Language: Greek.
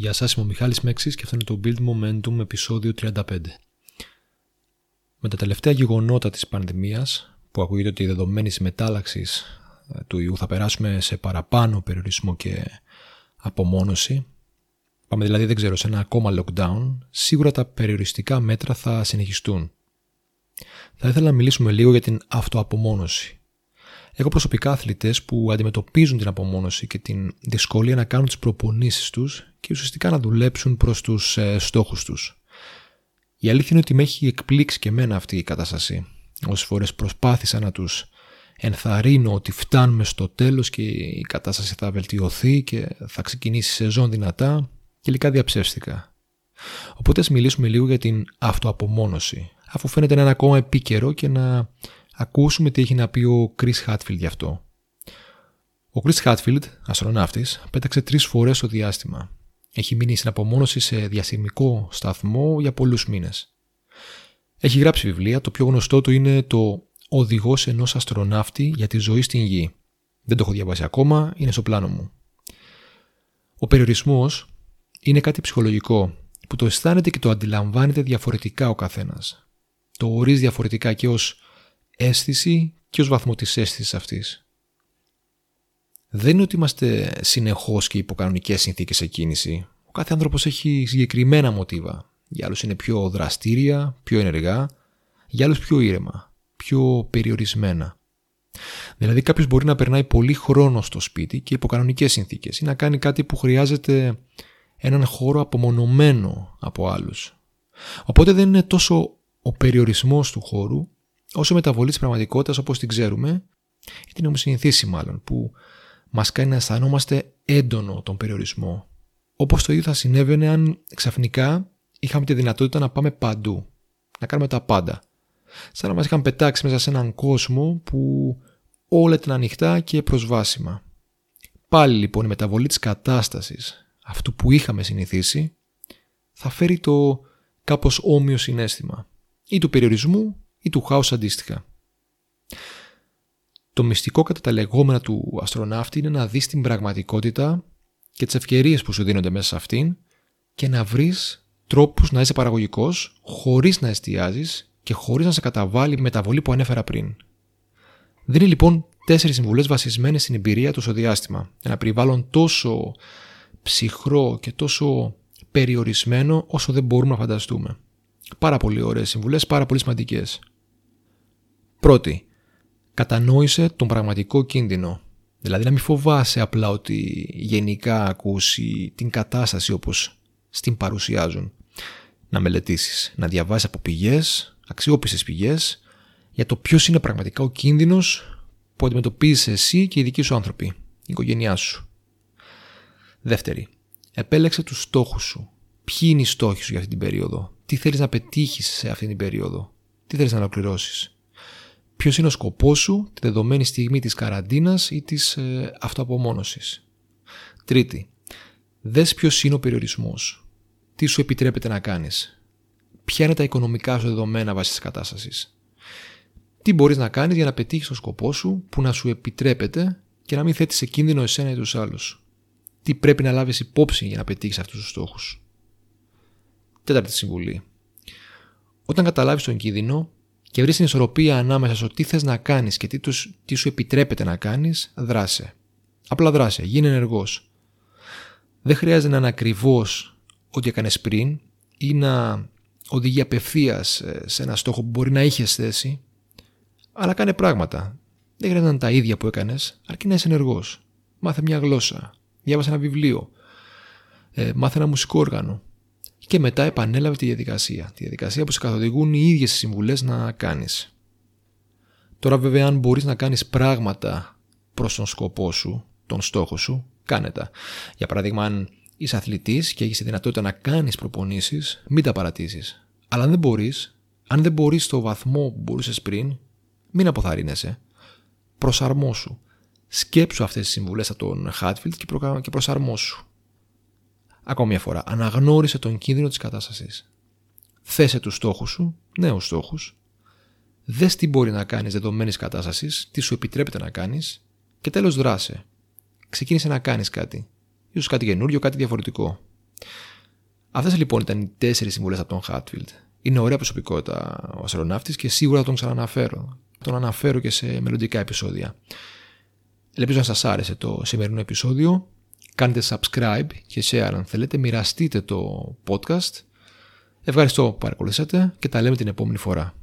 Γεια σας, είμαι ο Μιχάλης Μέξης και αυτό είναι το Build Momentum επεισόδιο 35. Με τα τελευταία γεγονότα της πανδημίας, που ακούγεται ότι δεδομένης μετάλλαξης ε, του ιού θα περάσουμε σε παραπάνω περιορισμό και απομόνωση, πάμε δηλαδή δεν ξέρω σε ένα ακόμα lockdown, σίγουρα τα περιοριστικά μέτρα θα συνεχιστούν. Θα ήθελα να μιλήσουμε λίγο για την αυτοαπομόνωση Έχω προσωπικά αθλητές που αντιμετωπίζουν την απομόνωση και την δυσκολία να κάνουν τις προπονήσεις τους και ουσιαστικά να δουλέψουν προς τους ε, στόχους τους. Η αλήθεια είναι ότι με έχει εκπλήξει και εμένα αυτή η κατάσταση. Όσες φορές προσπάθησα να τους ενθαρρύνω ότι φτάνουμε στο τέλος και η κατάσταση θα βελτιωθεί και θα ξεκινήσει σε σεζόν δυνατά, τελικά διαψεύστηκα. Οπότε ας μιλήσουμε λίγο για την αυτοαπομόνωση, αφού φαίνεται να είναι ακόμα επίκαιρο και να ακούσουμε τι έχει να πει ο Chris Hatfield γι' αυτό. Ο Chris Hatfield, αστροναύτης, πέταξε τρεις φορές στο διάστημα. Έχει μείνει στην απομόνωση σε διαστημικό σταθμό για πολλούς μήνες. Έχει γράψει βιβλία, το πιο γνωστό του είναι το «Οδηγός ενός αστροναύτη για τη ζωή στην Γη». Δεν το έχω διαβάσει ακόμα, είναι στο πλάνο μου. Ο περιορισμός είναι κάτι ψυχολογικό που το αισθάνεται και το αντιλαμβάνεται διαφορετικά ο καθένας. Το ορίζει διαφορετικά και ως αίσθηση και ως βαθμό της αίσθησης αυτής. Δεν είναι ότι είμαστε συνεχώς και υποκανονικές συνθήκες σε κίνηση. Ο κάθε άνθρωπος έχει συγκεκριμένα μοτίβα. Για άλλους είναι πιο δραστήρια, πιο ενεργά, για άλλους πιο ήρεμα, πιο περιορισμένα. Δηλαδή κάποιος μπορεί να περνάει πολύ χρόνο στο σπίτι και υποκανονικές συνθήκες ή να κάνει κάτι που χρειάζεται έναν χώρο απομονωμένο από άλλους. Οπότε δεν είναι τόσο ο περιορισμός του χώρου όσο μεταβολή της πραγματικότητας όπως την ξέρουμε, ή την έχουμε συνηθίσει μάλλον, που μας κάνει να αισθανόμαστε έντονο τον περιορισμό. Όπως το ίδιο θα συνέβαινε αν ξαφνικά είχαμε τη δυνατότητα να πάμε παντού, να κάνουμε τα πάντα. Σαν να μας είχαν πετάξει μέσα σε έναν κόσμο που όλα ήταν ανοιχτά και προσβάσιμα. Πάλι λοιπόν η μεταβολή της κατάστασης, αυτού που είχαμε συνηθίσει, θα φέρει το κάπως όμοιο συνέστημα ή του περιορισμού ή του χάους αντίστοιχα. Το μυστικό κατά τα λεγόμενα του αστροναύτη είναι να δεις την πραγματικότητα και τις ευκαιρίες που σου δίνονται μέσα σε αυτήν και να βρεις τρόπους να είσαι παραγωγικός χωρίς να εστιάζεις και χωρίς να σε καταβάλει η μεταβολή που ανέφερα πριν. Δίνει λοιπόν τέσσερις συμβουλές βασισμένες στην εμπειρία του στο διάστημα. Ένα περιβάλλον τόσο ψυχρό και τόσο περιορισμένο όσο δεν μπορούμε να φανταστούμε. Πάρα πολύ ωραίες συμβουλές, πάρα πολύ σημαντικές. Πρώτη, κατανόησε τον πραγματικό κίνδυνο. Δηλαδή να μην φοβάσαι απλά ότι γενικά ακούσει την κατάσταση όπως στην παρουσιάζουν. Να μελετήσεις, να διαβάσεις από πηγές, αξιόπιστες πηγές, για το ποιος είναι πραγματικά ο κίνδυνος που αντιμετωπίζεις εσύ και οι δικοί σου άνθρωποι, η οικογένειά σου. Δεύτερη, επέλεξε τους στόχους σου. Ποιοι είναι οι στόχοι σου για αυτή την περίοδο, τι θέλεις να πετύχεις σε αυτή την περίοδο, τι θέλεις να ολοκληρώσεις; Ποιος είναι ο σκοπός σου τη δεδομένη στιγμή της καραντίνας ή της ε, αυτοαπομόνωσης; Τρίτη, δες ποιος είναι ο περιορισμός. Τι σου επιτρέπεται να κάνεις; Ποια είναι τα οικονομικά σου δεδομένα βάσει της κατάστασης; Τι μπορείς να κάνεις για να πετύχεις τον σκοπό σου που να σου επιτρέπεται και να μην θέτεις σε κίνδυνο εσένα ή τους άλλους; Τι πρέπει να λάβεις υπόψη για να πετύχεις αυτούς τους στόχους; Τέταρτη συμβουλή. Όταν καταλάβεις τον κίνδυνο, και βρεις την ισορροπία ανάμεσα στο τι θες να κάνεις και τι, τους, τι σου επιτρέπεται να κάνεις, δράσε. Απλά δράσε, γίνε ενεργός. Δεν χρειάζεται να είναι ακριβώς ό,τι έκανες πριν ή να οδηγεί απευθείας ε, σε ένα στόχο που μπορεί να είχες θέσει, αλλά κάνε πράγματα. Δεν χρειάζεται να είναι τα ίδια που έκανες, αρκεί να είσαι ενεργός. Μάθε μια γλώσσα, διάβασε ένα βιβλίο, ε, μάθε ένα μουσικό όργανο και μετά επανέλαβε τη διαδικασία. Τη διαδικασία που σε καθοδηγούν οι ίδιες συμβουλές να κάνεις. Τώρα βέβαια αν μπορείς να κάνεις πράγματα προς τον σκοπό σου, τον στόχο σου, κάνε τα. Για παράδειγμα αν είσαι αθλητής και έχεις τη δυνατότητα να κάνεις προπονήσεις, μην τα παρατήσεις. Αλλά αν δεν μπορείς, αν δεν μπορείς στο βαθμό που μπορούσες πριν, μην αποθαρρύνεσαι. Προσαρμόσου. Σκέψου αυτές τις συμβουλές από τον Χάτφιλτ και προσαρμόσου. Ακόμα μια φορά, αναγνώρισε τον κίνδυνο της κατάστασης. Θέσε τους στόχους σου, νέους στόχους. Δες τι μπορεί να κάνεις δεδομένης κατάστασης, τι σου επιτρέπεται να κάνεις και τέλος δράσε. Ξεκίνησε να κάνεις κάτι. Ίσως κάτι καινούριο, κάτι διαφορετικό. Αυτές λοιπόν ήταν οι τέσσερις συμβουλές από τον Χάτφιλντ. Είναι ωραία προσωπικότητα ο αστροναύτης και σίγουρα θα τον ξαναναφέρω. Τον αναφέρω και σε μελλοντικά επεισόδια. Ελπίζω να σας άρεσε το σημερινό επεισόδιο. Κάντε subscribe και share αν θέλετε. Μοιραστείτε το podcast. Ευχαριστώ που παρακολουθήσατε και τα λέμε την επόμενη φορά.